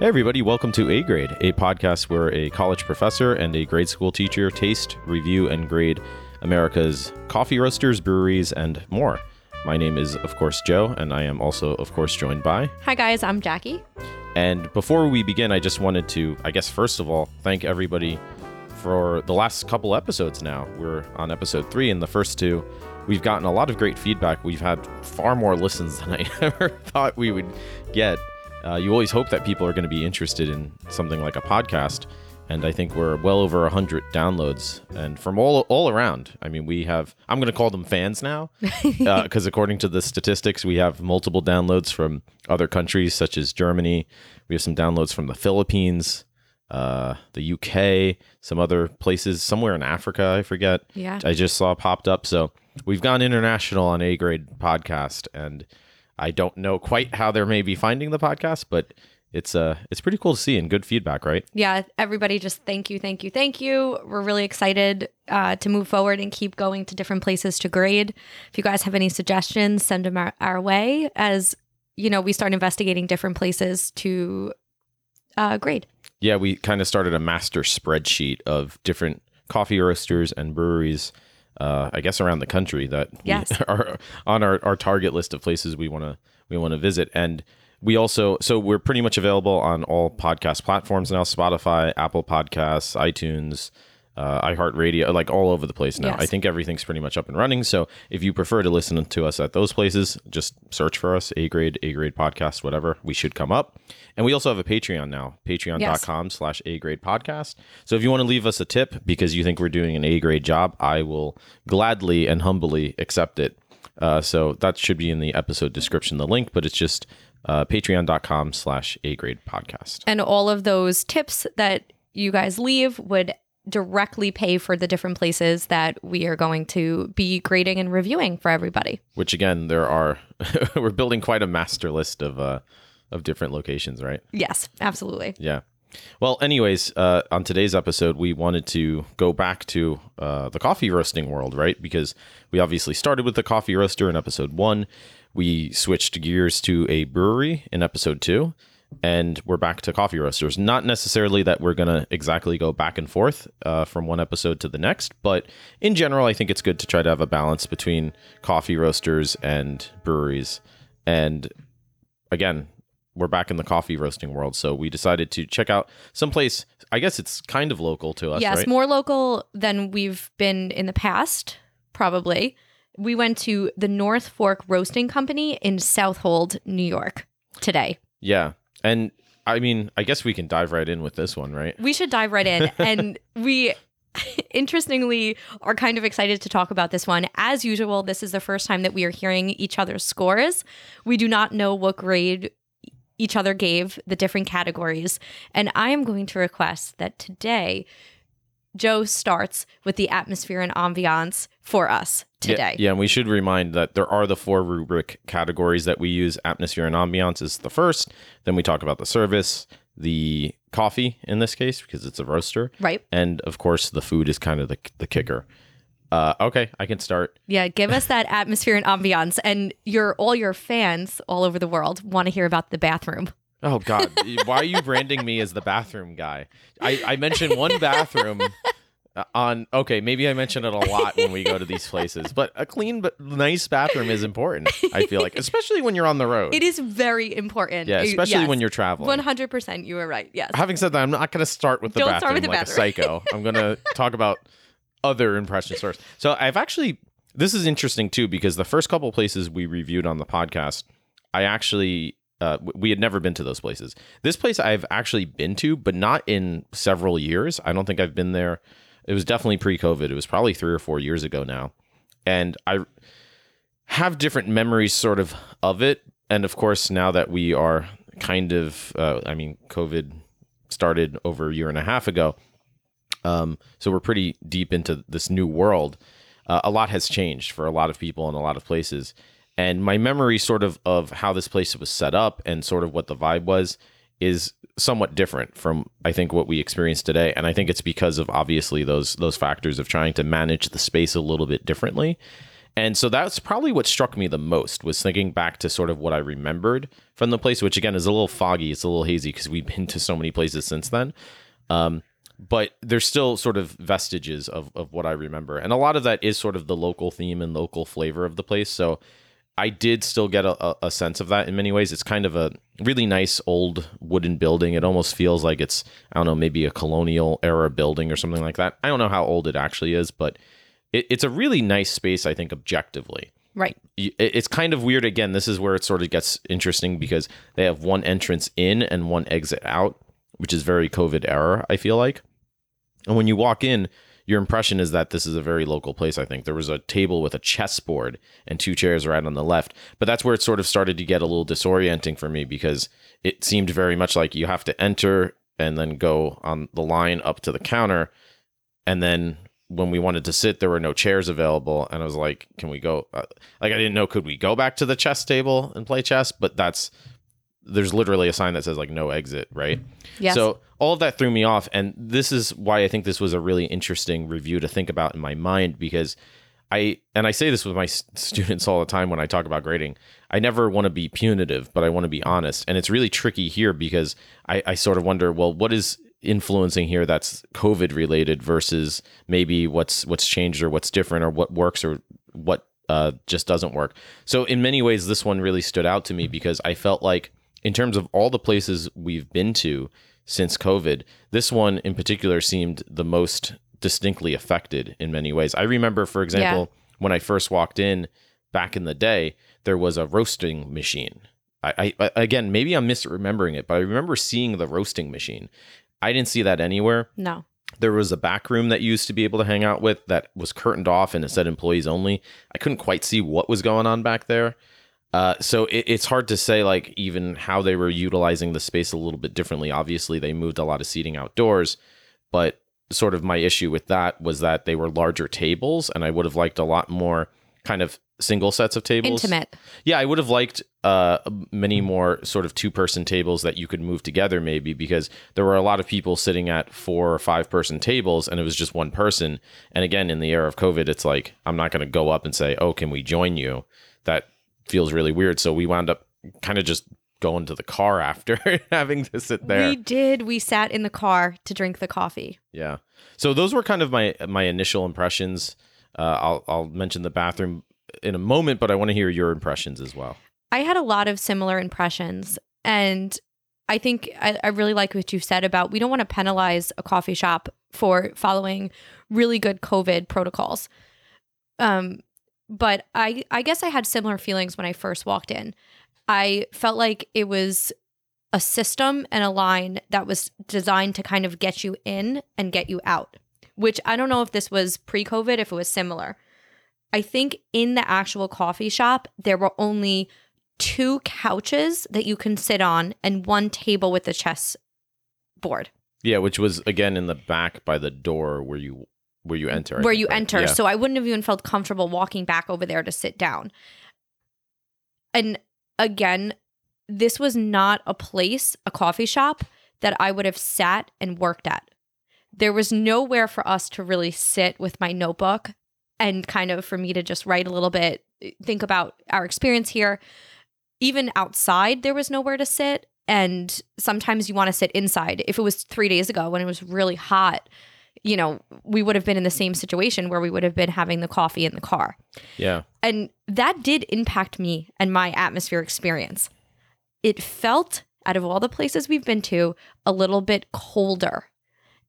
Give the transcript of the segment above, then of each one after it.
Hey, everybody, welcome to A Grade, a podcast where a college professor and a grade school teacher taste, review, and grade America's coffee roasters, breweries, and more. My name is, of course, Joe, and I am also, of course, joined by. Hi, guys, I'm Jackie. And before we begin, I just wanted to, I guess, first of all, thank everybody for the last couple episodes now. We're on episode three, and the first two, we've gotten a lot of great feedback. We've had far more listens than I ever thought we would get. Uh, you always hope that people are going to be interested in something like a podcast, and I think we're well over hundred downloads, and from all all around. I mean, we have. I'm going to call them fans now, because according to the statistics, we have multiple downloads from other countries such as Germany. We have some downloads from the Philippines, uh, the UK, some other places, somewhere in Africa. I forget. Yeah. I just saw popped up. So we've gone international on A Grade Podcast, and I don't know quite how they're maybe finding the podcast, but it's uh it's pretty cool to see and good feedback, right? Yeah, everybody just thank you, thank you, thank you. We're really excited uh, to move forward and keep going to different places to grade. If you guys have any suggestions, send them our, our way as, you know, we start investigating different places to uh, grade. Yeah, we kind of started a master spreadsheet of different coffee roasters and breweries. Uh, I guess around the country that Yes. are on our, our target list of places we want to we want to visit, and we also so we're pretty much available on all podcast platforms now: Spotify, Apple Podcasts, iTunes, uh, iHeartRadio, like all over the place now. Yes. I think everything's pretty much up and running. So if you prefer to listen to us at those places, just search for us: A Grade, A Grade Podcast, whatever. We should come up. And we also have a Patreon now: Patreon.com slash A Grade Podcast. So if you want to leave us a tip because you think we're doing an A grade job, I will gladly and humbly accept it. Uh, so that should be in the episode description, the link, but it's just uh, patreon.com slash A grade podcast. And all of those tips that you guys leave would directly pay for the different places that we are going to be grading and reviewing for everybody. Which again, there are, we're building quite a master list of, uh, of different locations, right? Yes, absolutely. Yeah. Well, anyways, uh, on today's episode, we wanted to go back to uh, the coffee roasting world, right? Because we obviously started with the coffee roaster in episode one. We switched gears to a brewery in episode two, and we're back to coffee roasters. Not necessarily that we're going to exactly go back and forth uh, from one episode to the next, but in general, I think it's good to try to have a balance between coffee roasters and breweries. And again, we're back in the coffee roasting world, so we decided to check out someplace. I guess it's kind of local to us, yes, right? more local than we've been in the past, probably. We went to the North Fork Roasting Company in Southold, New York today. yeah, and I mean, I guess we can dive right in with this one, right? We should dive right in. and we, interestingly, are kind of excited to talk about this one. As usual, this is the first time that we are hearing each other's scores. We do not know what grade each other gave the different categories. And I am going to request that today, Joe starts with the atmosphere and ambiance for us today. Yeah, yeah, and we should remind that there are the four rubric categories that we use. Atmosphere and ambiance is the first. Then we talk about the service, the coffee in this case because it's a roaster, Right. and of course the food is kind of the the kicker. Uh, okay, I can start. Yeah, give us that atmosphere and ambiance. And your all your fans all over the world want to hear about the bathroom. Oh God, why are you branding me as the bathroom guy? I I mentioned one bathroom uh, on. Okay, maybe I mention it a lot when we go to these places, but a clean but nice bathroom is important. I feel like, especially when you're on the road. It is very important. yeah, especially yes. when you're traveling. One hundred percent, you were right. Yes. Having said that, I'm not going to start with the Don't bathroom start with the like bathroom. a psycho. I'm going to talk about other impressions first. So I've actually this is interesting too because the first couple places we reviewed on the podcast, I actually uh, we had never been to those places. This place I've actually been to, but not in several years. I don't think I've been there. It was definitely pre-COVID. It was probably three or four years ago now, and I have different memories sort of of it. And of course, now that we are kind of, uh, I mean, COVID started over a year and a half ago. Um, so we're pretty deep into this new world. Uh, a lot has changed for a lot of people in a lot of places. And my memory, sort of, of how this place was set up and sort of what the vibe was, is somewhat different from I think what we experience today. And I think it's because of obviously those those factors of trying to manage the space a little bit differently. And so that's probably what struck me the most was thinking back to sort of what I remembered from the place, which again is a little foggy. It's a little hazy because we've been to so many places since then. Um, but there's still sort of vestiges of, of what I remember. And a lot of that is sort of the local theme and local flavor of the place. So I did still get a, a sense of that in many ways. It's kind of a really nice old wooden building. It almost feels like it's, I don't know, maybe a colonial era building or something like that. I don't know how old it actually is, but it, it's a really nice space, I think, objectively. Right. It- It's kind of weird. Again, this is where it sort of gets interesting because they have one entrance in and one exit out, which is very COVID era, I feel like. And when you walk in, your impression is that this is a very local place. I think there was a table with a chessboard and two chairs right on the left, but that's where it sort of started to get a little disorienting for me because it seemed very much like you have to enter and then go on the line up to the counter, and then when we wanted to sit, there were no chairs available, and I was like, "Can we go?" Uh, like I didn't know could we go back to the chess table and play chess, but that's there's literally a sign that says like no exit, right? Yes. So all of that threw me off, and this is why I think this was a really interesting review to think about in my mind because I and I say this with my students all the time when I talk about grading. I never want to be punitive, but I want to be honest, and it's really tricky here because I, I sort of wonder, well, what is influencing here that's COVID related versus maybe what's what's changed or what's different or what works or what uh, just doesn't work. So in many ways, this one really stood out to me because I felt like in terms of all the places we've been to since COVID, this one in particular seemed the most distinctly affected in many ways. I remember, for example, when I first walked in back in the day, there was a roasting machine. I, I again, maybe I'm misremembering it, but I remember seeing the roasting machine. I didn't see that anywhere. no. There was a back room that you used to be able to hang out with that was curtained off and it said employees only. I couldn't quite see what was going on back there. Uh, so it, it's hard to say like even how they were utilizing the space a little bit differently. Obviously, they moved a lot of seating outdoors, but sort of my issue with that was that they were larger tables, and I would have liked a lot more kind of single sets of tables. Intimate. Yeah, I would have liked uh, many more sort of two person tables that you could move together, maybe, because there were a lot of people sitting at four or five person tables and it was just one person. And again, in the era of COVID, it's like, I'm not going to go up and say, oh, can we join you? That feels really weird. So we wound up kind of just going to the car after having to sit there. We did. We sat in the car to drink the coffee. Yeah. So those were kind of my my initial impressions. Uh, I'll I'll mention the bathroom in a moment, but I want to hear your impressions as well. I had a lot of similar impressions. And I think I, I really like what you said about we don't want to penalize a coffee shop for following really good COVID protocols. Um, but I, I guess I had similar feelings when I first walked in. I felt like it was a system and a line that was designed to kind of get you in and get you out, which I don't know if this was pre COVID, if it was similar. I think in the actual coffee shop, there were only two couches that you can sit on and one table with a chess board Yeah, which was again in the back by the door where you where you enter. Where think, you right? enter. Yeah. So I wouldn't have even felt comfortable walking back over there to sit down. And again, this was not a place, a coffee shop that I would have sat and worked at. There was nowhere for us to really sit with my notebook and kind of for me to just write a little bit, think about our experience here. Even outside, there was nowhere to sit. And sometimes you want to sit inside. If it was three days ago when it was really hot, you know, we would have been in the same situation where we would have been having the coffee in the car. yeah, And that did impact me and my atmosphere experience. It felt, out of all the places we've been to, a little bit colder.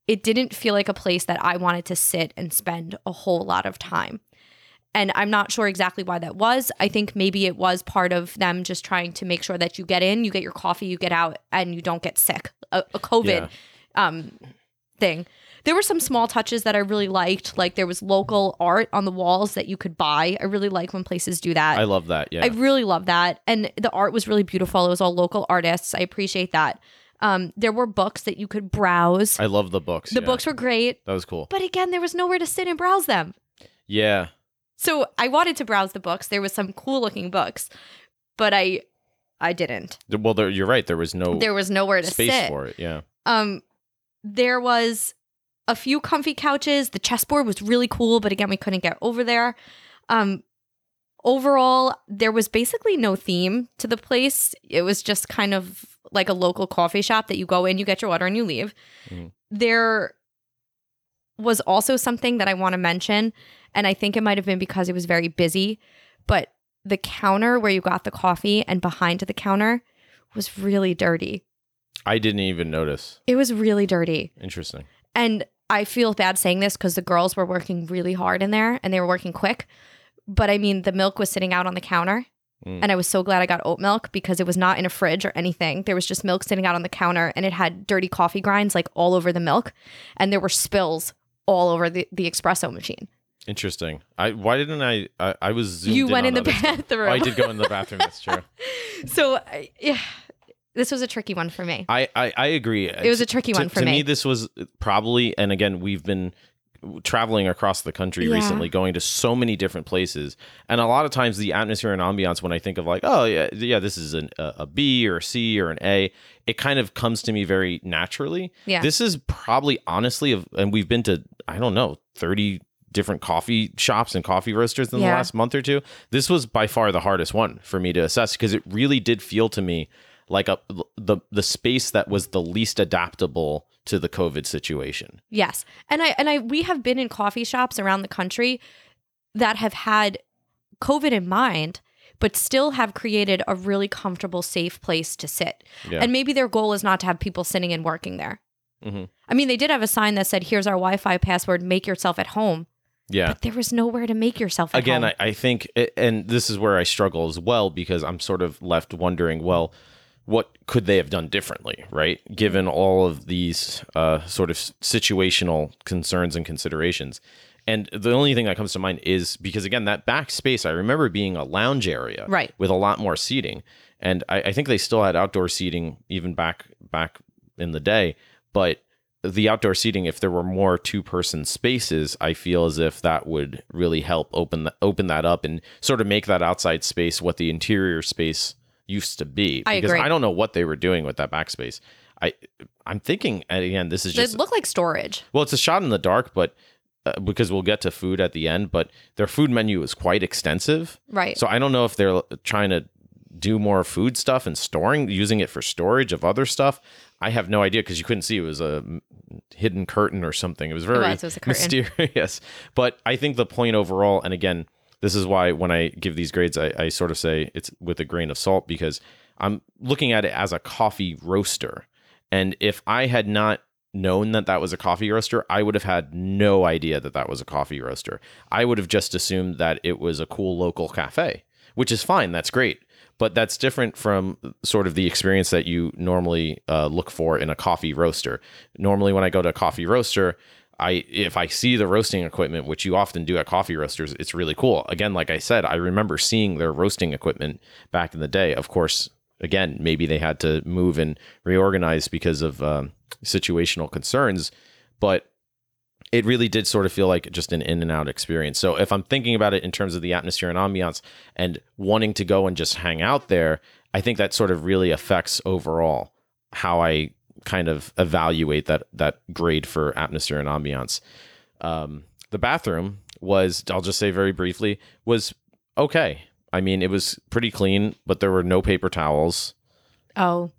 It didn't feel like a place that I wanted to sit and spend a whole lot of time. And I'm not sure exactly why that was. I think maybe it was part of them just trying to make sure that you get in, you get your coffee, you get out, and you don't get sick. A, a COVID um, thing. There were some small touches that I really liked. Like there was local art on the walls that you could buy. I really like when places do that. I love that. Yeah, I really love that. And the art was really beautiful. It was all local artists. I appreciate that. Um, there were books that you could browse. I love the books. the yeah. books were great. that was cool. But again, there was nowhere to sit and browse them. Yeah, So I wanted to browse the books. There was some cool looking books, but I I didn't. well, there, you're right. There was no There was nowhere to space sit. for it. Yeah, Um, there was a few comfy couches. The chessboard was really cool, but again, we couldn't get over there. Um, overall, there was basically no theme to the place. It was just kind of like a local coffee shop that you go in, you get your order, and you leave. Mhm. There was also something that I want to mention, and I think it might have been because it was very busy, but the counter where you got the coffee and behind the counter was really dirty. I didn't even notice. It was really dirty. Interesting. And I feel bad saying this because the girls were working really hard in there and they were working quick. But I mean, the milk was sitting out on the counter. Mm. And I was so glad I got oat milk because it was not in a fridge or anything. There was just milk sitting out on the counter and it had dirty coffee grinds like all over the milk. And there were spills all over the, the espresso machine. Interesting. I why didn't I? I, I was. Zoomed you went on in the bathroom. Oh, I did go in the bathroom. That's true. so, yeah, this was a tricky one for me. I, I, I agree. It was a tricky one for to me. me, this was probably, and again, we've been traveling across the country Yeah. recently, going to so many different places, and a lot of times the atmosphere and ambiance. When I think of like, oh yeah, yeah, this is an, a, a B or a C or an A, it kind of comes to me very naturally. Yeah. This is probably honestly, of, and we've been to I don't know thirty different coffee shops and coffee roasters in the last month or two. This was by far the hardest one for me to assess because it really did feel to me like a the the space that was the least adaptable to the COVID situation. Yes. And I and I we have been in coffee shops around the country that have had COVID in mind but still have created a really comfortable safe place to sit. Yeah. And maybe their goal is not to have people sitting and working there. Mhm. I mean, they did have a sign that said here's our Wi-Fi password, make yourself at home. Yeah. But there was nowhere to make yourself at Again, home. I, I think, and this is where I struggle as well because I'm sort of left wondering, well, what could they have done differently, right? Given all of these uh, sort of situational concerns and considerations. And the only thing that comes to mind is because, again, that back space, I remember being a lounge area Right. with a lot more seating. And I, I think they still had outdoor seating even back back in the day. But the outdoor seating, if there were more two person spaces, I feel as if that would really help open the, open that up and sort of make that outside space what the interior space used to be. I because agree. I don't know what they were doing with that backspace. I I'm thinking and again, this is They just look like storage. well, it's a shot in the dark, but uh, because we'll get to food at the end, but their food menu is quite extensive. Right. So I don't know if they're trying to do more food stuff and storing, using it for storage of other stuff. I have no idea because you couldn't see it was a hidden curtain or something. It was very was, it was mysterious. But I think the point overall, and again, this is why when I give these grades, I, I sort of say it's with a grain of salt because I'm looking at it as a coffee roaster. And if I had not known that that was a coffee roaster, I would have had no idea that that was a coffee roaster. I would have just assumed that it was a cool local cafe, which is fine. That's great. But that's different from sort of the experience that you normally uh, look for in a coffee roaster. Normally, when I go to a coffee roaster, I if I see the roasting equipment, which you often do at coffee roasters, it's really cool. Again, like I said, I remember seeing their roasting equipment back in the day. Of course, again, maybe they had to move and reorganize because of um, situational concerns, but it really did sort of feel like just an in and out experience. So if I'm thinking about it in terms of the atmosphere and ambiance and wanting to go and just hang out there, I think that sort of really affects overall how I kind of evaluate that that grade for atmosphere and ambiance. Um, the bathroom was, I'll just say very briefly, was okay. I mean, it was pretty clean, but there were no paper towels. oh,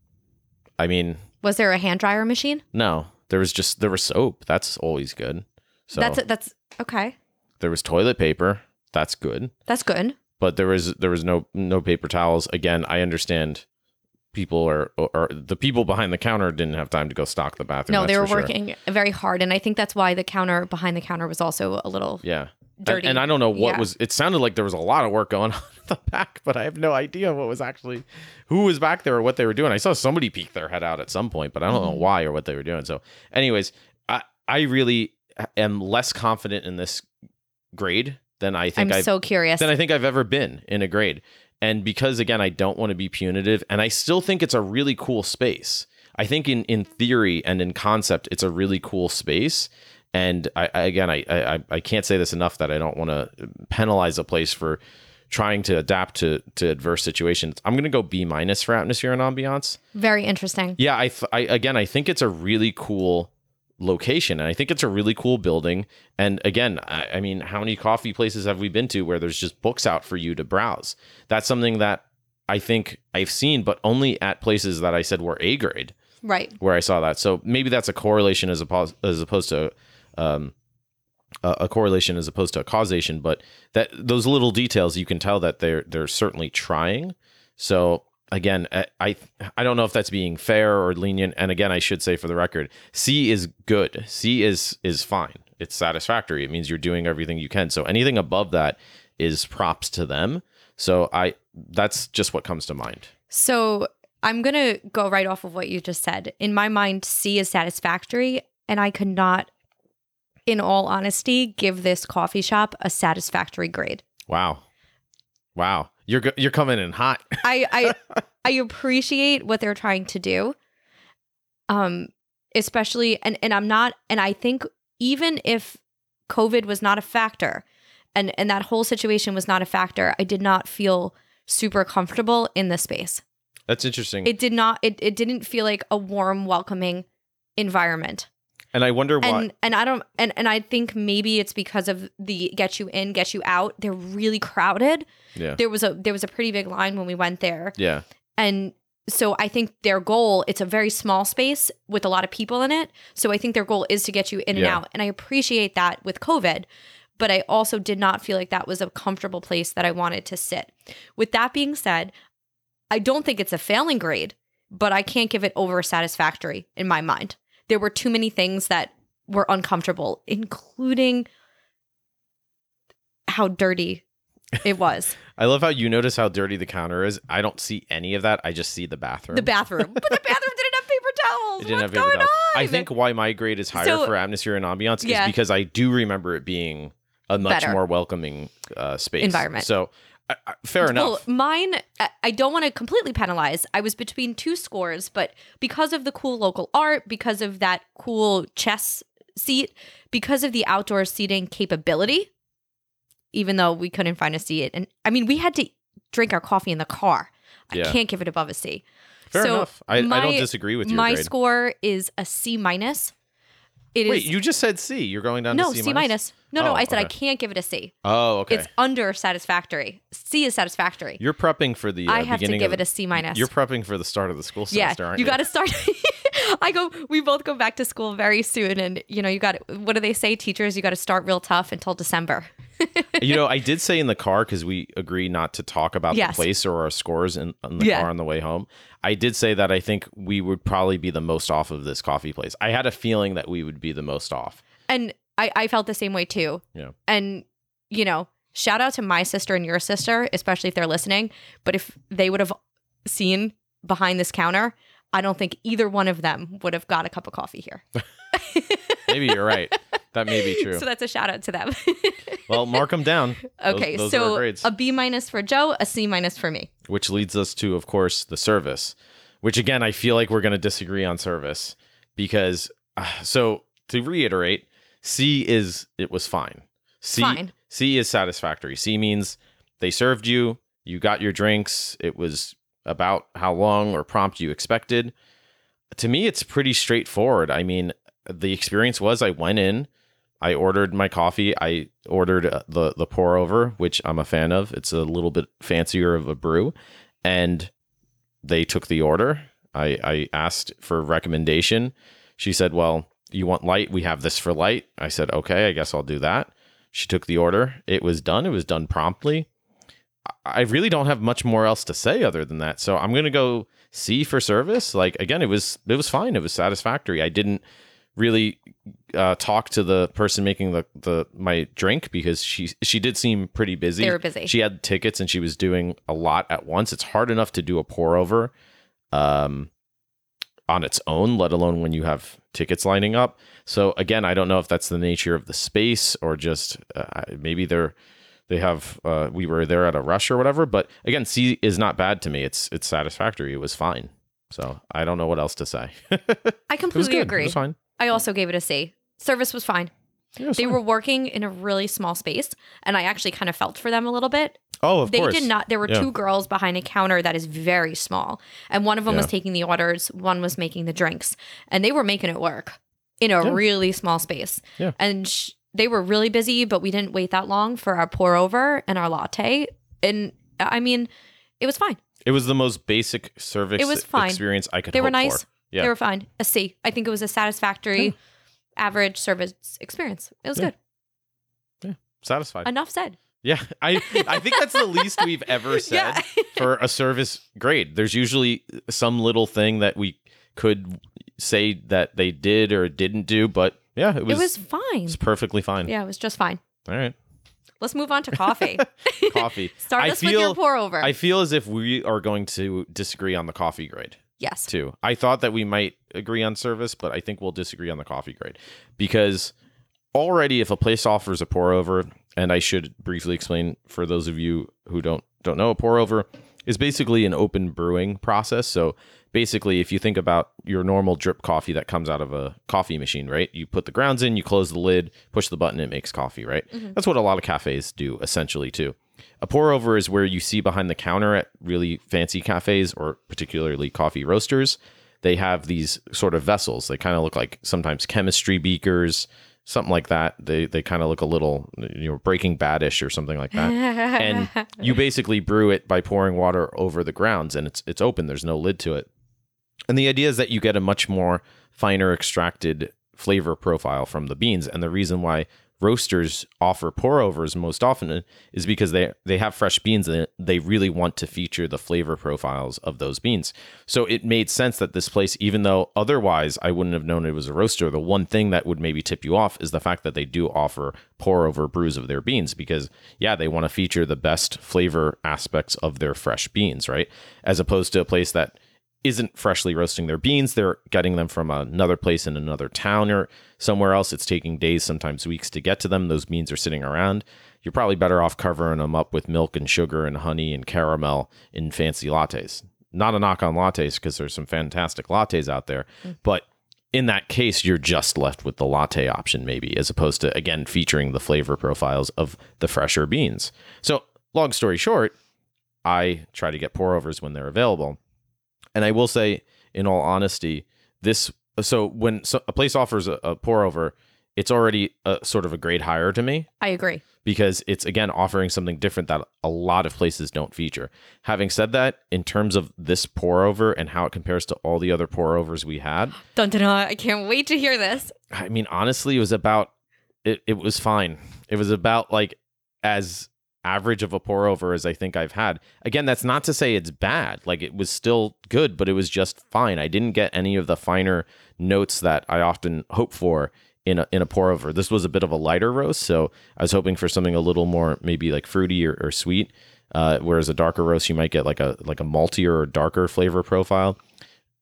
I mean, was there a hand dryer machine? no, there was just there was soap. That's always good. So That's that's okay. there was toilet paper. That's good. That's good. But there was there was no no paper towels. Again, I understand people are or the people behind the counter didn't have time to go stock the bathroom. No, they were for sure. working very hard, and I think that's why the counter behind the counter was also a little Yeah. And- dirty. And, I don't know what Yeah. was. It sounded like there was a lot of work going on in the back, but I have no idea what was actually who was back there or what they were doing. I saw somebody peek their head out at some point, but I don't know Mhm. why or what they were doing. So, anyways, I I really am less confident in this grade than I I'm think I've so curious. than I think I've ever been in a grade. And because again, I don't want to be punitive, and I still think it's a really cool space. I think in in theory and in concept, it's a really cool space. And I, I again, I, I I can't say this enough that I don't want to penalize a place for trying to adapt to to adverse situations. I'm gonna go B minus for atmosphere and ambiance. very interesting. Yeah, I, th- I again, I think it's a really cool location. And I think it's a really cool building. And again, I, I mean, how many coffee places have we been to where there's just books out for you to browse? That's something that I think I've seen, but only at places that I said were A grade Right. where I saw that. So maybe that's a correlation as opposed as opposed to um, a, a correlation as opposed to a causation. But that those little details you can tell that they're they're certainly trying. So again, I I, I don't know if that's being fair or lenient. And again, I should say for the record, C is good. C is is fine. It's satisfactory. It means you're doing everything you can. So anything above that is props to them. So I that's just what comes to mind. So I'm going to go right off of what you just said. In my mind, C is satisfactory, and I could not, in all honesty, give this coffee shop a satisfactory grade. Wow. Wow. You're you're coming in hot. I I I appreciate what they're trying to do. Um especially and and I'm not and I think even if COVID was not a factor and and that whole situation was not a factor, I did not feel super comfortable in the space. That's interesting. It did not it it didn't feel like a warm welcoming environment. And I wonder why. And and I don't and and I think maybe it's because of the get you in, get you out. They're really crowded. yeah. There was a there was a pretty big line when we went there. Yeah. And so I think their goal, it's a very small space with a lot of people in it. So I think their goal is to get you in and out. And I appreciate that with COVID, but I also did not feel like that was a comfortable place that I wanted to sit. With that being said, I don't think it's a failing grade, but I can't give it over satisfactory in my mind. There were too many things that were uncomfortable, including how dirty it was. I love how you notice how dirty the counter is. I don't see any of that. I just see the bathroom. The bathroom. But the bathroom didn't have paper towels. It didn't What's have paper going towels. on? I think why my grade is higher So- for atmosphere and ambiance Yeah. is because I do remember it being a much Better. more welcoming uh, space Environment. So I I- fair enough. Well, mine, I- I don't want to completely penalize. I was between two scores, but because of the cool local art, because of that cool chess seat, because of the outdoor seating capability, even though we couldn't find a seat, and I mean, we had to drink our coffee in the car. I Yeah. can't give it above a C. fair so enough. I, I my- don't disagree with your My grade. score is a C minus. It is Wait, you just said C. You're going down no to C, C minus. No, no, Oh, I said I can't give it a C. Oh, okay. It's under satisfactory. C is satisfactory. you're prepping for the uh, I have to give of, it a C minus. You're prepping for the start of the school semester, yeah, aren't you you? got to start. I go. We both go back to school very soon, and you know, you got. What do they say, teachers? You got to start real tough until December. you know, I did say in the car because we agree not to talk about Yes. the place or our scores in, in the Yeah. car on the way home. I did say that I think we would probably be the most off of this coffee place. I had a feeling that we would be the most off. And I, I felt the same way too. Yeah. And you know, shout out to my sister and your sister, especially if they're listening. But if they would have seen behind this counter, I don't think either one of them would have got a cup of coffee here. Maybe you're right. That may be true. So that's a shout out to them. well, mark them down. Those- okay, those our so a B minus for Joe, a C minus for me. which leads us to, of course, the service. Which again, I feel like we're going to disagree on service because. Uh, so to reiterate, C is it was fine. C Fine. C is satisfactory. C means they served you, you got your drinks. It was about how long or prompt you expected. To me, it's pretty straightforward. I mean, the experience was I went in, I ordered my coffee. I ordered uh, the the pour over, which I'm a fan of. It's a little bit fancier of a brew, and they took the order. I I asked for recommendation. She said, "Well, you want light? We have this for light." I said, "Okay, I guess I'll do that." She took the order. It was done. It was done promptly. I- really don't have much more else to say other than that. So I'm gonna go C for service. Like again, it was it was fine. It was satisfactory. I didn't really uh, talk to the person making the, the my drink because she she did seem pretty busy. They were busy. She had tickets and she was doing a lot at once. It's hard enough to do a pour over um, on its own, let alone when you have tickets lining up. So again, I don't know if that's the nature of the space or just uh, maybe they're they have uh, we were there at a rush or whatever. But again, C is not bad to me. It's it's satisfactory. It was fine. So I don't know what else to say. I It was completely good. It agree. was fine. I also gave it a C. Service was fine. Yeah, was They fine. were working in a really small space, and I actually kind of felt for them a little bit. Oh, of they course. did not. There were Yeah. two girls behind a counter that is very small, and one of them was taking the orders, one was making the drinks, and they were making it work. in a Yeah. really small space. Yeah. And sh- they were really busy, but we didn't wait that long for our pour over and our latte. And I mean, it was fine. It was the most basic service It was fine. experience I could They were nice. for. Yeah. They were fine. A C. I think it was a satisfactory, Yeah. average service experience. It was Yeah. good. Yeah. Satisfied. Enough said. yeah. I I think that's the least we've ever said for a service grade. There's usually some little thing that we could say that they did or didn't do, but yeah, it was, it was fine. it's perfectly fine. Yeah, it was just fine. All right. Let's move on to coffee. Coffee. Start I us with your pour over. I feel as if we are going to disagree on the coffee grade. Yes. too. I thought that we might agree on service, but I think we'll disagree on the coffee grade because already if a place offers a pour over, and I should briefly explain for those of you who don't don't know, a pour over is basically an open brewing process. So basically, if you think about your normal drip coffee that comes out of a coffee machine, right? You put the grounds in, you close the lid, push the button, it makes coffee, right? Mm-hmm. That's what a lot of cafes do essentially too. A pour over is where you see behind the counter at really fancy cafes or particularly coffee roasters. They have these sort of vessels. They kind of look like sometimes chemistry beakers, something like that. They they kind of look a little you know Breaking Badish or something like that. and you basically brew it by pouring water over the grounds, and it's it's open. There's no lid to it. And the idea is that you get a much more finer extracted flavor profile from the beans. And the reason why roasters offer pour overs most often is because they they have fresh beans and they really want to feature the flavor profiles of those beans. So it made sense that this place, even though otherwise I wouldn't have known it was a roaster, the one thing that would maybe tip you off is the fact that they do offer pour over brews of their beans because yeah, they want to feature the best flavor aspects of their fresh beans, right? As opposed to a place that isn't freshly roasting their beans. They're getting them from another place in another town or somewhere else. It's taking days, sometimes weeks to get to them. Those beans are sitting around. You're probably better off covering them up with milk and sugar and honey and caramel in fancy lattes. Not a knock on lattes because there's some fantastic lattes out there, mm. but in that case, you're just left with the latte option, maybe, as opposed to, again, featuring the flavor profiles of the fresher beans. So, long story short, I try to get pour overs when they're available. And I will say, in all honesty, this so when so, a place offers a, a pour over, it's already a sort of a grade higher to me I agree. because it's again offering something different that a lot of places don't feature. Having said that, in terms of this pour over and how it compares to all the other pour overs we had, Dun, dun, dun. I can't wait to hear this. I mean, honestly, it was about it. It was fine. It was about like as average of a pour over as I think I've had. Again, that's not to say it's bad. Like it was still good, but it was just fine. I didn't get any of the finer notes that I often hope for in a in a pour over. This was a bit of a lighter roast, so I was hoping for something a little more maybe like fruity or, or sweet. Uh, whereas a darker roast, you might get like a like a maltier or darker flavor profile.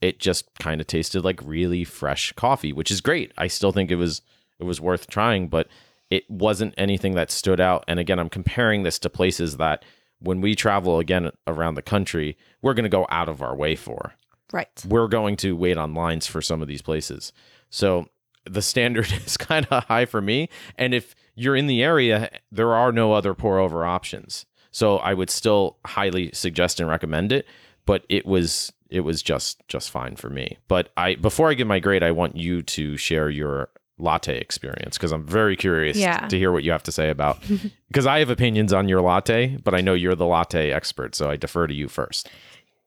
It just kind of tasted like really fresh coffee, which is great. I still think it was it was worth trying, but it wasn't anything that stood out. And again, I'm comparing this to places that when we travel again around the country, we're going to go out of our way for. Right. We're going to wait on lines for some of these places. So the standard is kind of high for me. And if you're in the area, there are no other pour over options. So I would still highly suggest and recommend it, but it was it was just just fine for me. But I before I give my grade, I want you to share your latte experience because I'm very curious Yeah. to hear what you have to say about because I have opinions on your latte, but I know you're the latte expert, so I defer to you first.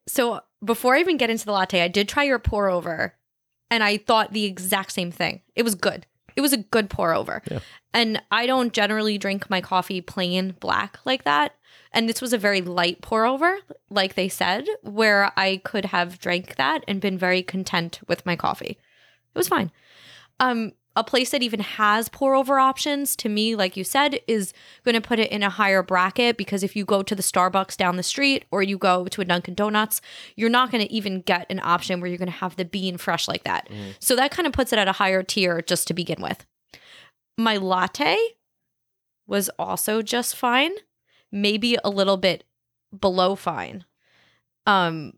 So before I even get into the latte, I did try your pour over and I thought the exact same thing. It was good. It was a good pour over. Yeah. And I don't generally drink my coffee plain black like that. And this was a very light pour over, like they said, where I could have drank that and been very content with my coffee. It was fine. Um, a place that even has pour over options to me, like you said, is going to put it in a higher bracket because if you go to the Starbucks down the street or you go to a Dunkin' Donuts, you're not going to even get an option where you're going to have the bean fresh like that. So that kind of puts it at a higher tier just to begin with. My latte was also just fine, maybe a little bit below fine. Um,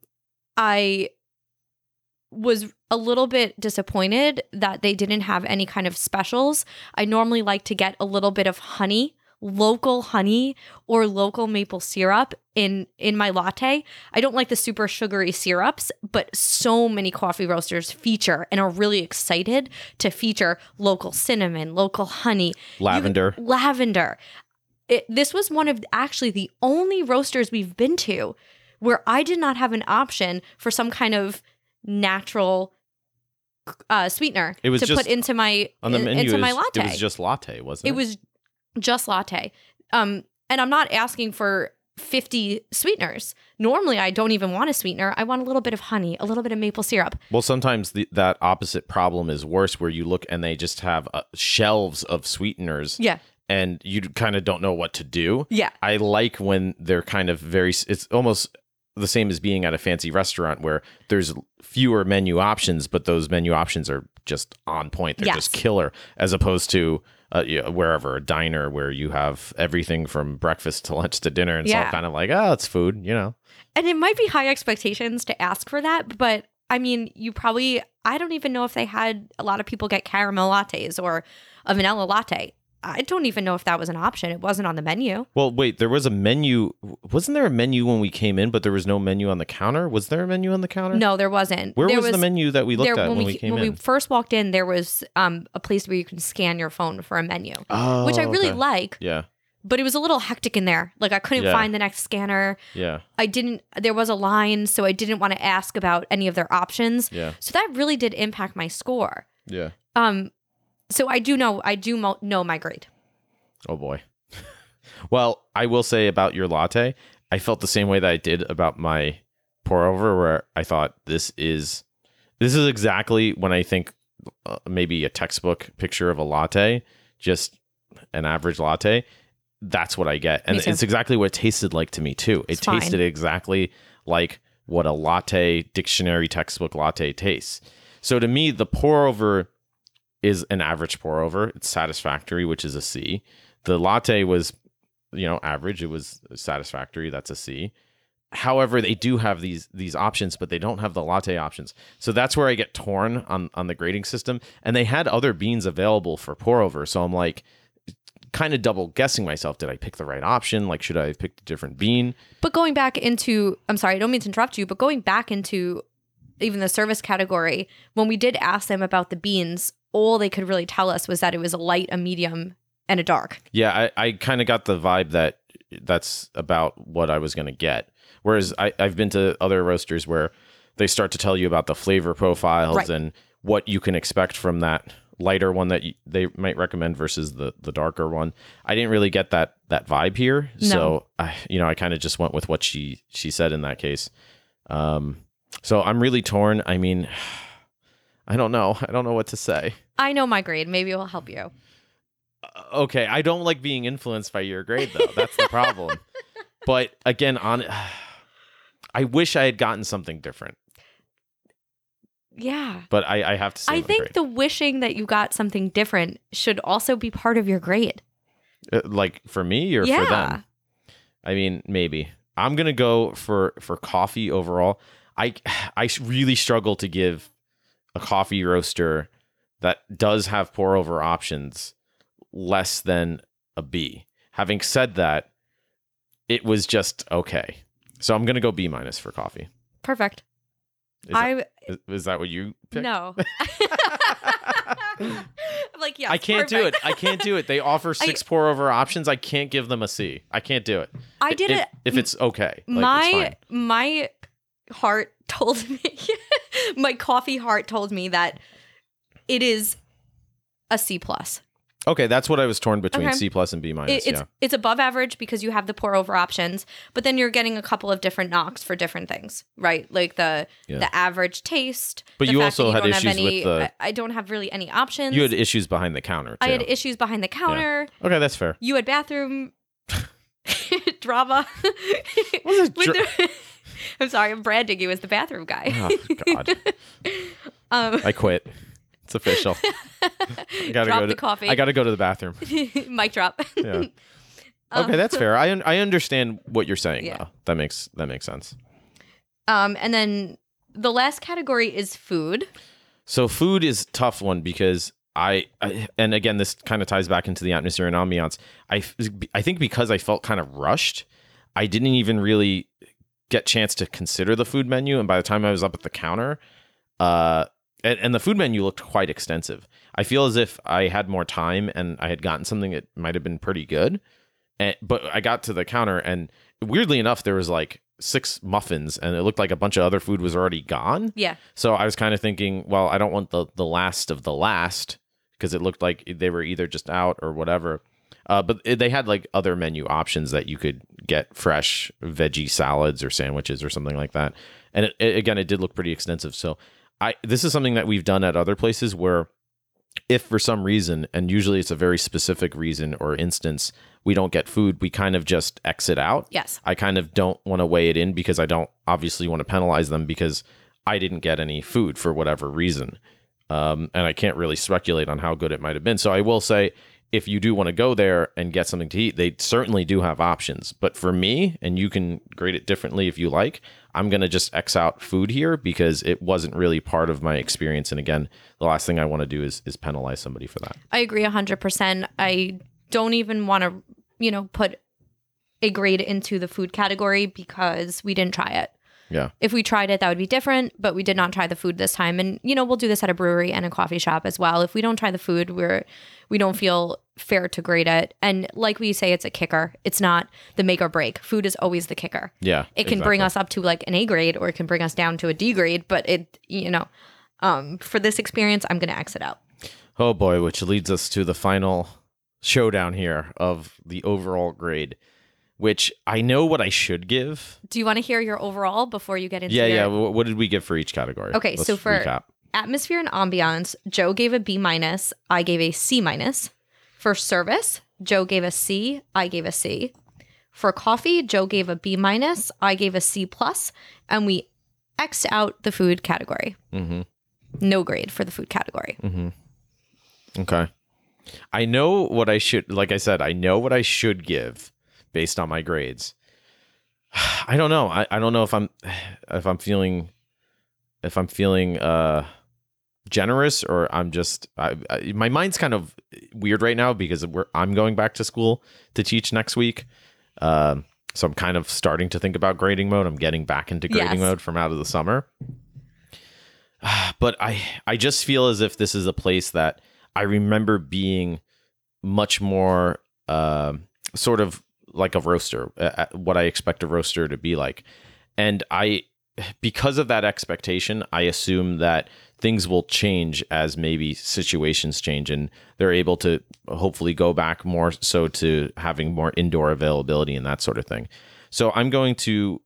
I was a little bit disappointed that they didn't have any kind of specials. I normally like to get a little bit of honey local honey or local maple syrup in in my latte. I don't like the super sugary syrups, but so many coffee roasters feature and are really excited to feature local cinnamon, local honey, you- Lavender. lavender. It, this was one of actually the only roasters we've been to where I did not have an option for some kind of natural uh, sweetener It was to just- put into my On the in- menu, into my was, latte. it was just latte, wasn't it? It was just latte. Um, and I'm not asking for 50 sweeteners. Normally, I don't even want a sweetener. I want a little bit of honey, a little bit of maple syrup. Well, sometimes the, that opposite problem is worse, where you look and they just have uh, shelves of sweeteners, Yeah. and you kind of don't know what to do. Yeah. I like when they're kind of very. It's almost the same as being at a fancy restaurant where there's fewer menu options, but those menu options are just on point. They're Yes. just killer, as opposed to. Uh, yeah, wherever a diner where you have everything from breakfast to lunch to dinner, and it's all Yeah. kind of like, oh, it's food, you know. And it might be high expectations to ask for that, but I mean, you probably, I don't even know if they had a lot of people get caramel lattes or a vanilla latte. I don't even know if that was an option. It wasn't on the menu. Well, wait, there was a menu. Wasn't there a menu when we came in, but there was no menu on the counter? Was there a menu on the counter? No, there wasn't. Where there was, the menu that we looked there, at when, we, ca- came when in? we first walked in, there was um, a place where you can scan your phone for a menu, oh, which I really okay. like. Yeah, But it was a little hectic in there. Like I couldn't Yeah. find the next scanner. yeah, I didn't. There was a line, so I didn't want to ask about any of their options. yeah, So that really did impact my score. yeah. Um, so I do know. I do mo- know my grade. Oh boy. well, I will say about your latte, I felt the same way that I did about my pour over, where I thought this is this is exactly when I think uh, maybe a textbook picture of a latte, just an average latte. That's what I get, and it's exactly what it tasted like to me too. It It's fine. tasted exactly like what a latte dictionary textbook latte tastes. So to me, the pour over is an average pour over. It's satisfactory, which is a C. The latte was, you know, average. It was satisfactory. That's a C. However, they do have these these options, but they don't have the latte options. So that's where I get torn on on the grading system. And they had other beans available for pour over. So I'm like kind of double guessing myself. Did I pick the right option? Like, should I have picked a different bean? But going back into, I'm sorry, I don't mean to interrupt you, but going back into even the service category, when we did ask them about the beans, all they could really tell us was that it was a light, a medium, and a dark. Yeah, I, I kind of got the vibe that that's about what I was going to get. Whereas I, I've been to other roasters where they start to tell you about the flavor profiles Right. and what you can expect from that lighter one that you, they might recommend versus the the darker one. I didn't really get that that vibe here, No. so I, you know I kind of just went with what she she said in that case. Um, so I'm really torn. I mean, I don't know. I don't know what to say. I know my grade. Maybe it will help you. okay i don't like being influenced by your grade though that's the problem but again on i wish i had gotten something different Yeah. but i, I have to say I think grade. the wishing that you got something different should also be part of your grade. Uh, like for me or yeah. for them i mean maybe i'm gonna go for for coffee overall i i really struggle to give a coffee roaster that does have pour over options less than a b having said that it was just okay so i'm gonna go b minus for coffee Perfect. Is that- I Is, is that what you picked? no. I'm like yes. I can't do it. I can't do it. They offer six pour over options. I can't give them a C. I can't do it. I did if, it. if it's okay. Like, my my heart told me my coffee heart told me that it is a C plus. okay. That's what I was torn between Okay. C plus and B minus. It, it's yeah. it's above average because you have the pour over options, but then you're getting a couple of different knocks for different things, right? Like the Yeah. the average taste. But you also had don't have issues with any, the- I, don't have really any options. You had issues behind the counter too. I had issues behind the counter. okay, that's fair. You had bathroom drama. What is With dra- I'm sorry, I'm branding you as the bathroom guy. Oh God, Um, I quit. It's official. I gotta Drop go the to, coffee. I gotta go to the bathroom. mic drop. Yeah. Um, Okay, that's fair. I un- I understand what you're saying. Yeah. Though. That makes that makes sense. Um, and then the last category is food. So food is a tough one because I, I and again this kind of ties back into the atmosphere and ambiance. I I think because I felt kind of rushed, I didn't even really get chance to consider the food menu and by the time I was up at the counter, uh and, and the food menu looked quite extensive. I feel as if I had more time and I had gotten something that might have been pretty good. And, but I got to the counter and weirdly enough there was like six muffins and it looked like a bunch of other food was already gone. Yeah. So I was kind of thinking, well, I don't want the the last of the last because it looked like they were either just out or whatever. Uh, but they had like other menu options that you could get fresh veggie salads or sandwiches or something like that. And it, it- again, it did look pretty extensive. So I this is something that we've done at other places where if for some reason, and usually it's a very specific reason or instance, we don't get food, we kind of just exit out. Yes. I kind of don't want to weigh it in because I don't obviously want to penalize them because I didn't get any food for whatever reason. Um, and I can't really speculate on how good it might have been. So I will say, if you do want to go there and get something to eat, they certainly do have options. But for me, and you can grade it differently if you like, I'm going to just X out food here because it wasn't really part of my experience. And again, the last thing I want to do is, is penalize somebody for that. I agree 100%. I don't even want to, you know, put a grade into the food category because we didn't try it. Yeah. If we tried it, that would be different, but we did not try the food this time. And, you know, we'll do this at a brewery and a coffee shop as well. If we don't try the food, we're, we don't feel fair to grade it. And like we say, it's a kicker. It's not the make or break. Food is always the kicker. Yeah. It can bring us up to like an A grade or it can bring us down to a D grade, but it, you know, um, for this experience, I'm going to exit out. Oh boy, which leads us to the final showdown here of the overall grade, which I know what I should give. Do you want to hear your overall before you get into it? Yeah, your- yeah. What did we give for each category? Okay, so for- recap. atmosphere and ambiance, Joe gave a B minus. I gave a C minus. For service, Joe gave a C. I gave a C. For coffee, Joe gave a B minus. I gave a C plus, and we xed out the food category. Mm-hmm. No grade for the food category. Mm-hmm. Okay. I know what I should. Like I said, I know what I should give based on my grades. I don't know. I, I don't know if I'm if I'm feeling if I'm feeling uh generous or I'm just I, I, my mind's kind of weird right now because we're I'm going back to school to teach next week. Um, so I'm kind of starting to think about grading mode. I'm getting back into grading Yes. mode from out of the summer. But I I just feel as if this is a place that I remember being much more um sort of like a roaster, uh, what I expect a roaster to be like. And I because of that expectation, I assume that things will change as maybe situations change and they're able to hopefully go back more so to having more indoor availability and that sort of thing. So I'm going to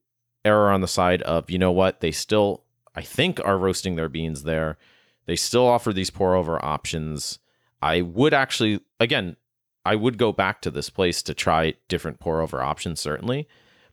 err on the side of, you know what, they still, I think, are roasting their beans there. They still offer these pour over options. I would actually, again, I would go back to this place to try different pour over options, certainly.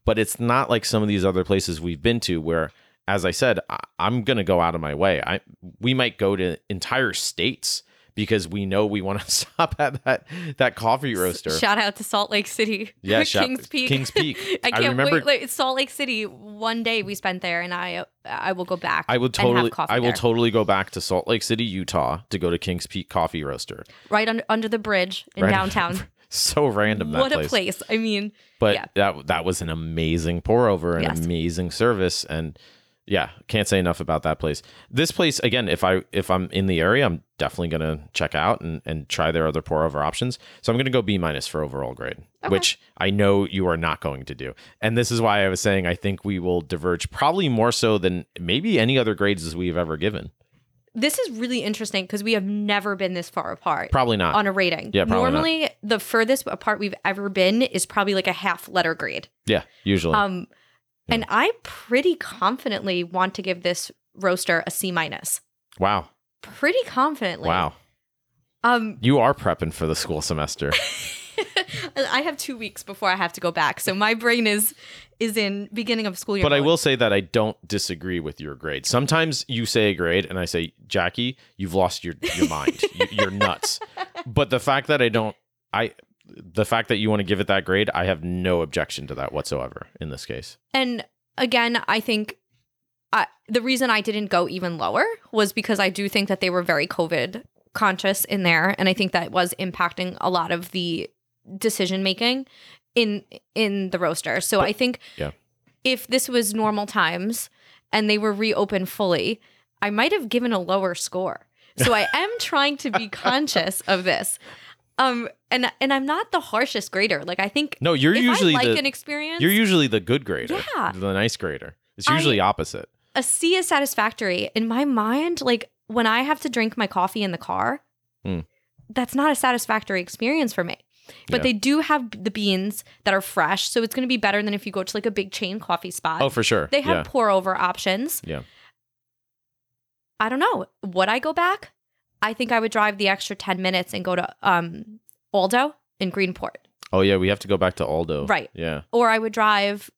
But it's not like some of these other places we've been to where as i said I, i'm going to go out of my way. I we might go to entire states because we know we want to stop at that that coffee roaster Shout out to Salt Lake City. yeah shout- Kings Peak. kings peak I can't remember wait. Like, Salt Lake City. One day we spent there, and I I will go back. I and totally, have coffee I will there. totally go back to Salt Lake City, Utah, to go to Kings Peak Coffee Roaster. right under, under the bridge in Right. downtown. So random that what place. a place! I mean, But Yeah. that that was an amazing pour over, an Yes. amazing service, and yeah, can't say enough about that place. This place again, if I if I'm in the area, I'm definitely gonna check out and and try their other pour over options. So I'm gonna go B minus for overall grade, Okay. which I know you are not going to do. And this is why I was saying I think we will diverge probably more so than maybe any other grades as we've ever given. this is really interesting because we have never been this far apart. Probably not. on a rating. Yeah, probably not. Normally, the furthest apart we've ever been is probably like a half letter grade. yeah, usually. Um, and I pretty confidently want to give this roaster a C minus. wow. Pretty confidently. Wow. Um, You are prepping for the school semester. I have two weeks before I have to go back, so my brain is is in beginning of school year. but I will say that I don't disagree with your grade. Sometimes you say a grade and I say, Jackie, you've lost your, your mind. You- You're nuts. But the fact that I don't, I, the fact that you want to give it that grade, I have no objection to that whatsoever in this case. And again, I think I, the reason I didn't go even lower was because I do think that they were very COVID conscious in there and I think that was impacting a lot of the decision making in in the roaster. So I think yeah. if this was normal times and they were reopened fully, I might have given a lower score. So I am trying to be conscious of this. Um and and I'm not the harshest grader. Like I think No, you're usually I like the an experience you're usually the good grader. Yeah. The nice grader. It's I- usually opposite. a C is satisfactory. In my mind, like when I have to drink my coffee in the car, Hmm. that's not a satisfactory experience for me. But Yeah. they do have the beans that are fresh, so it's going to be better than if you go to like a big chain coffee spot. Oh, for sure. they have yeah. pour over options. Yeah. I don't know. Would I go back? I think I would drive the extra 10 minutes and go to um Aldo in Greenport. Oh yeah, we have to go back to Aldo. Right. Yeah. or I would drive,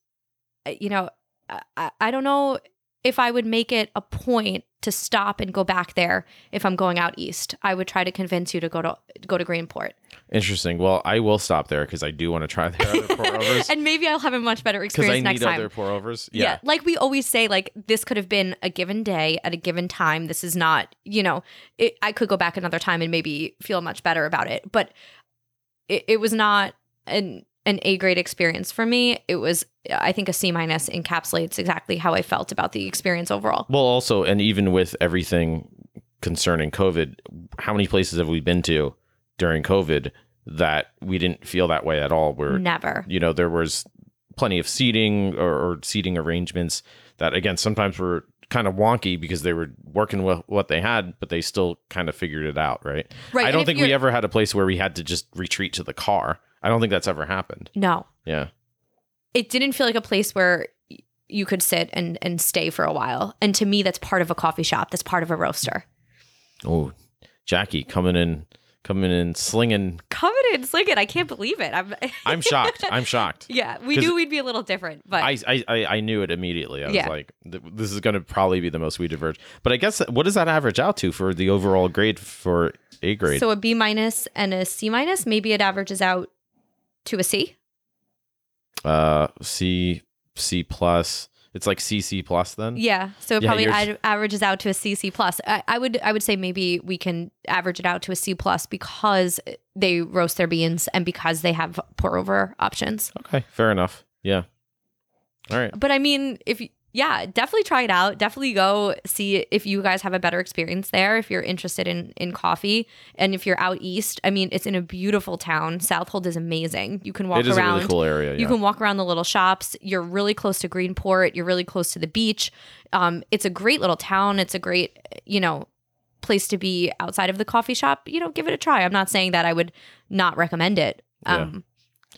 uh, you know, I- I, I don't know if I would make it a point to stop and go back there if I'm going out east. I would try to convince you to go to go to Greenport, Interesting. Well, I will stop there because I do want to try their other pour overs. and maybe I'll have a much better Because experience I next need time. other pour overs. yeah. Yeah. like we always say, like this could have been a given day at a given time. This is not, you know, it, I could go back another time and maybe feel much better about it, but it, it was not an an A grade experience for me. It was, I think, a C minus encapsulates exactly how I felt about the experience overall. Well, also, and even with everything concerning COVID, how many places have we been to during COVID that we didn't feel that way at all? Where Never. you know there was plenty of seating or, or seating arrangements that again sometimes were kind of wonky because they were working with what they had, but they still kind of figured it out, right? Right. I don't think we ever had a place where we had to just retreat to the car. I don't think that's ever happened. No, Yeah. it didn't feel like a place where you could sit and and stay for a while. And to me, that's part of a coffee shop. That's part of a roaster. Oh, Jackie coming in, coming in, slinging. Coming in, slinging. I can't believe it. I'm. I'm shocked. I'm shocked. yeah, we knew we'd be a little different, but I, I I I knew it immediately. I was Yeah. like, this is going to probably be the most we diverge. But I guess what does that average out to for the overall grade for A grade? so a B minus and a C minus. Maybe it averages out to a C. uh, C C plus. It's like CC plus then. Yeah, so it Yeah, probably ad- averages out to a C C plus. I, I would I would say maybe we can average it out to a C plus because they roast their beans and because they have pour over options. Okay, fair enough. Yeah. All right. But I mean, if you, yeah, definitely try it out. Definitely go see if you guys have a better experience there. If you're interested in in coffee, and if you're out east, I mean, it's in a beautiful town. Southold is amazing. You can walk it is around. a really cool area. You yeah. can walk around the little shops. You're really close to Greenport. You're really close to the beach. Um, it's a great little town. It's a great, you know, place to be outside of the coffee shop. You know, give it a try. I'm not saying that I would not recommend it. Yeah. Um,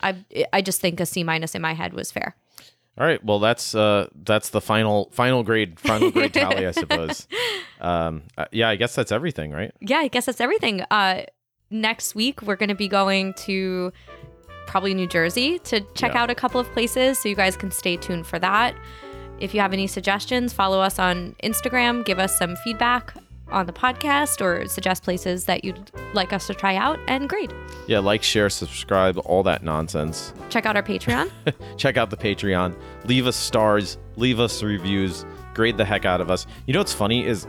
I I just think a C minus in my head was fair. All right. Well, that's uh that's the final final grade final grade tally, I suppose. Um. uh, yeah. I guess that's everything, right? Yeah, I guess that's everything. Uh, next week we're going to be going to probably New Jersey to check Yeah. out a couple of places, so you guys can stay tuned for that. If you have any suggestions, follow us on Instagram. Give us some feedback on the podcast or suggest places that you'd like us to try out and grade. Yeah. Like, share, subscribe, all that nonsense. Check out our Patreon. check out the Patreon. Leave us stars. Leave us reviews. Grade the heck out of us. You know what's funny is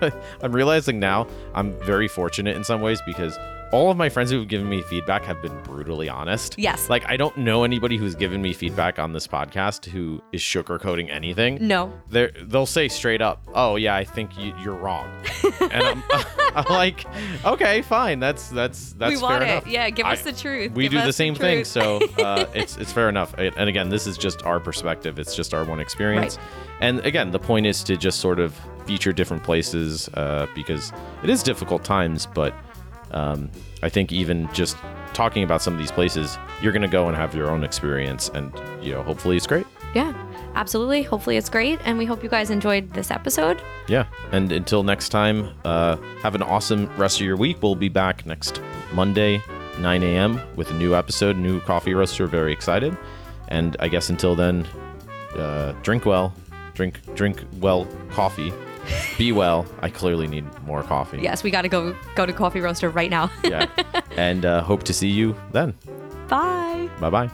I'm realizing now I'm very fortunate in some ways because all of my friends who have given me feedback have been brutally honest. yes. Like I don't know anybody who's given me feedback on this podcast who is sugarcoating anything. no. They're, they'll say straight up, "Oh yeah, I think you, you're wrong," and I'm, I'm like, "Okay, fine. That's that's that's we fair want enough." it. Yeah, give I- us the truth. we Give do the same thing so uh, it's it's fair enough and and again this is just our perspective it's just our one experience and again the point is to just sort of feature different places uh, because it is difficult times but um, i think even just talking about some of these places you're going to go and have your own experience and you know hopefully it's great yeah, absolutely. Hopefully it's great. And we hope you guys enjoyed this episode. yeah and until next time uh, have an awesome rest of your week we'll be back next monday 9 a.m with a new episode new coffee roaster very excited and i guess until then uh, drink well drink drink well coffee be well. I clearly need more coffee. Yes, we got to go go to Coffee Roaster right now. yeah. And uh, hope to see you then. Bye. bye bye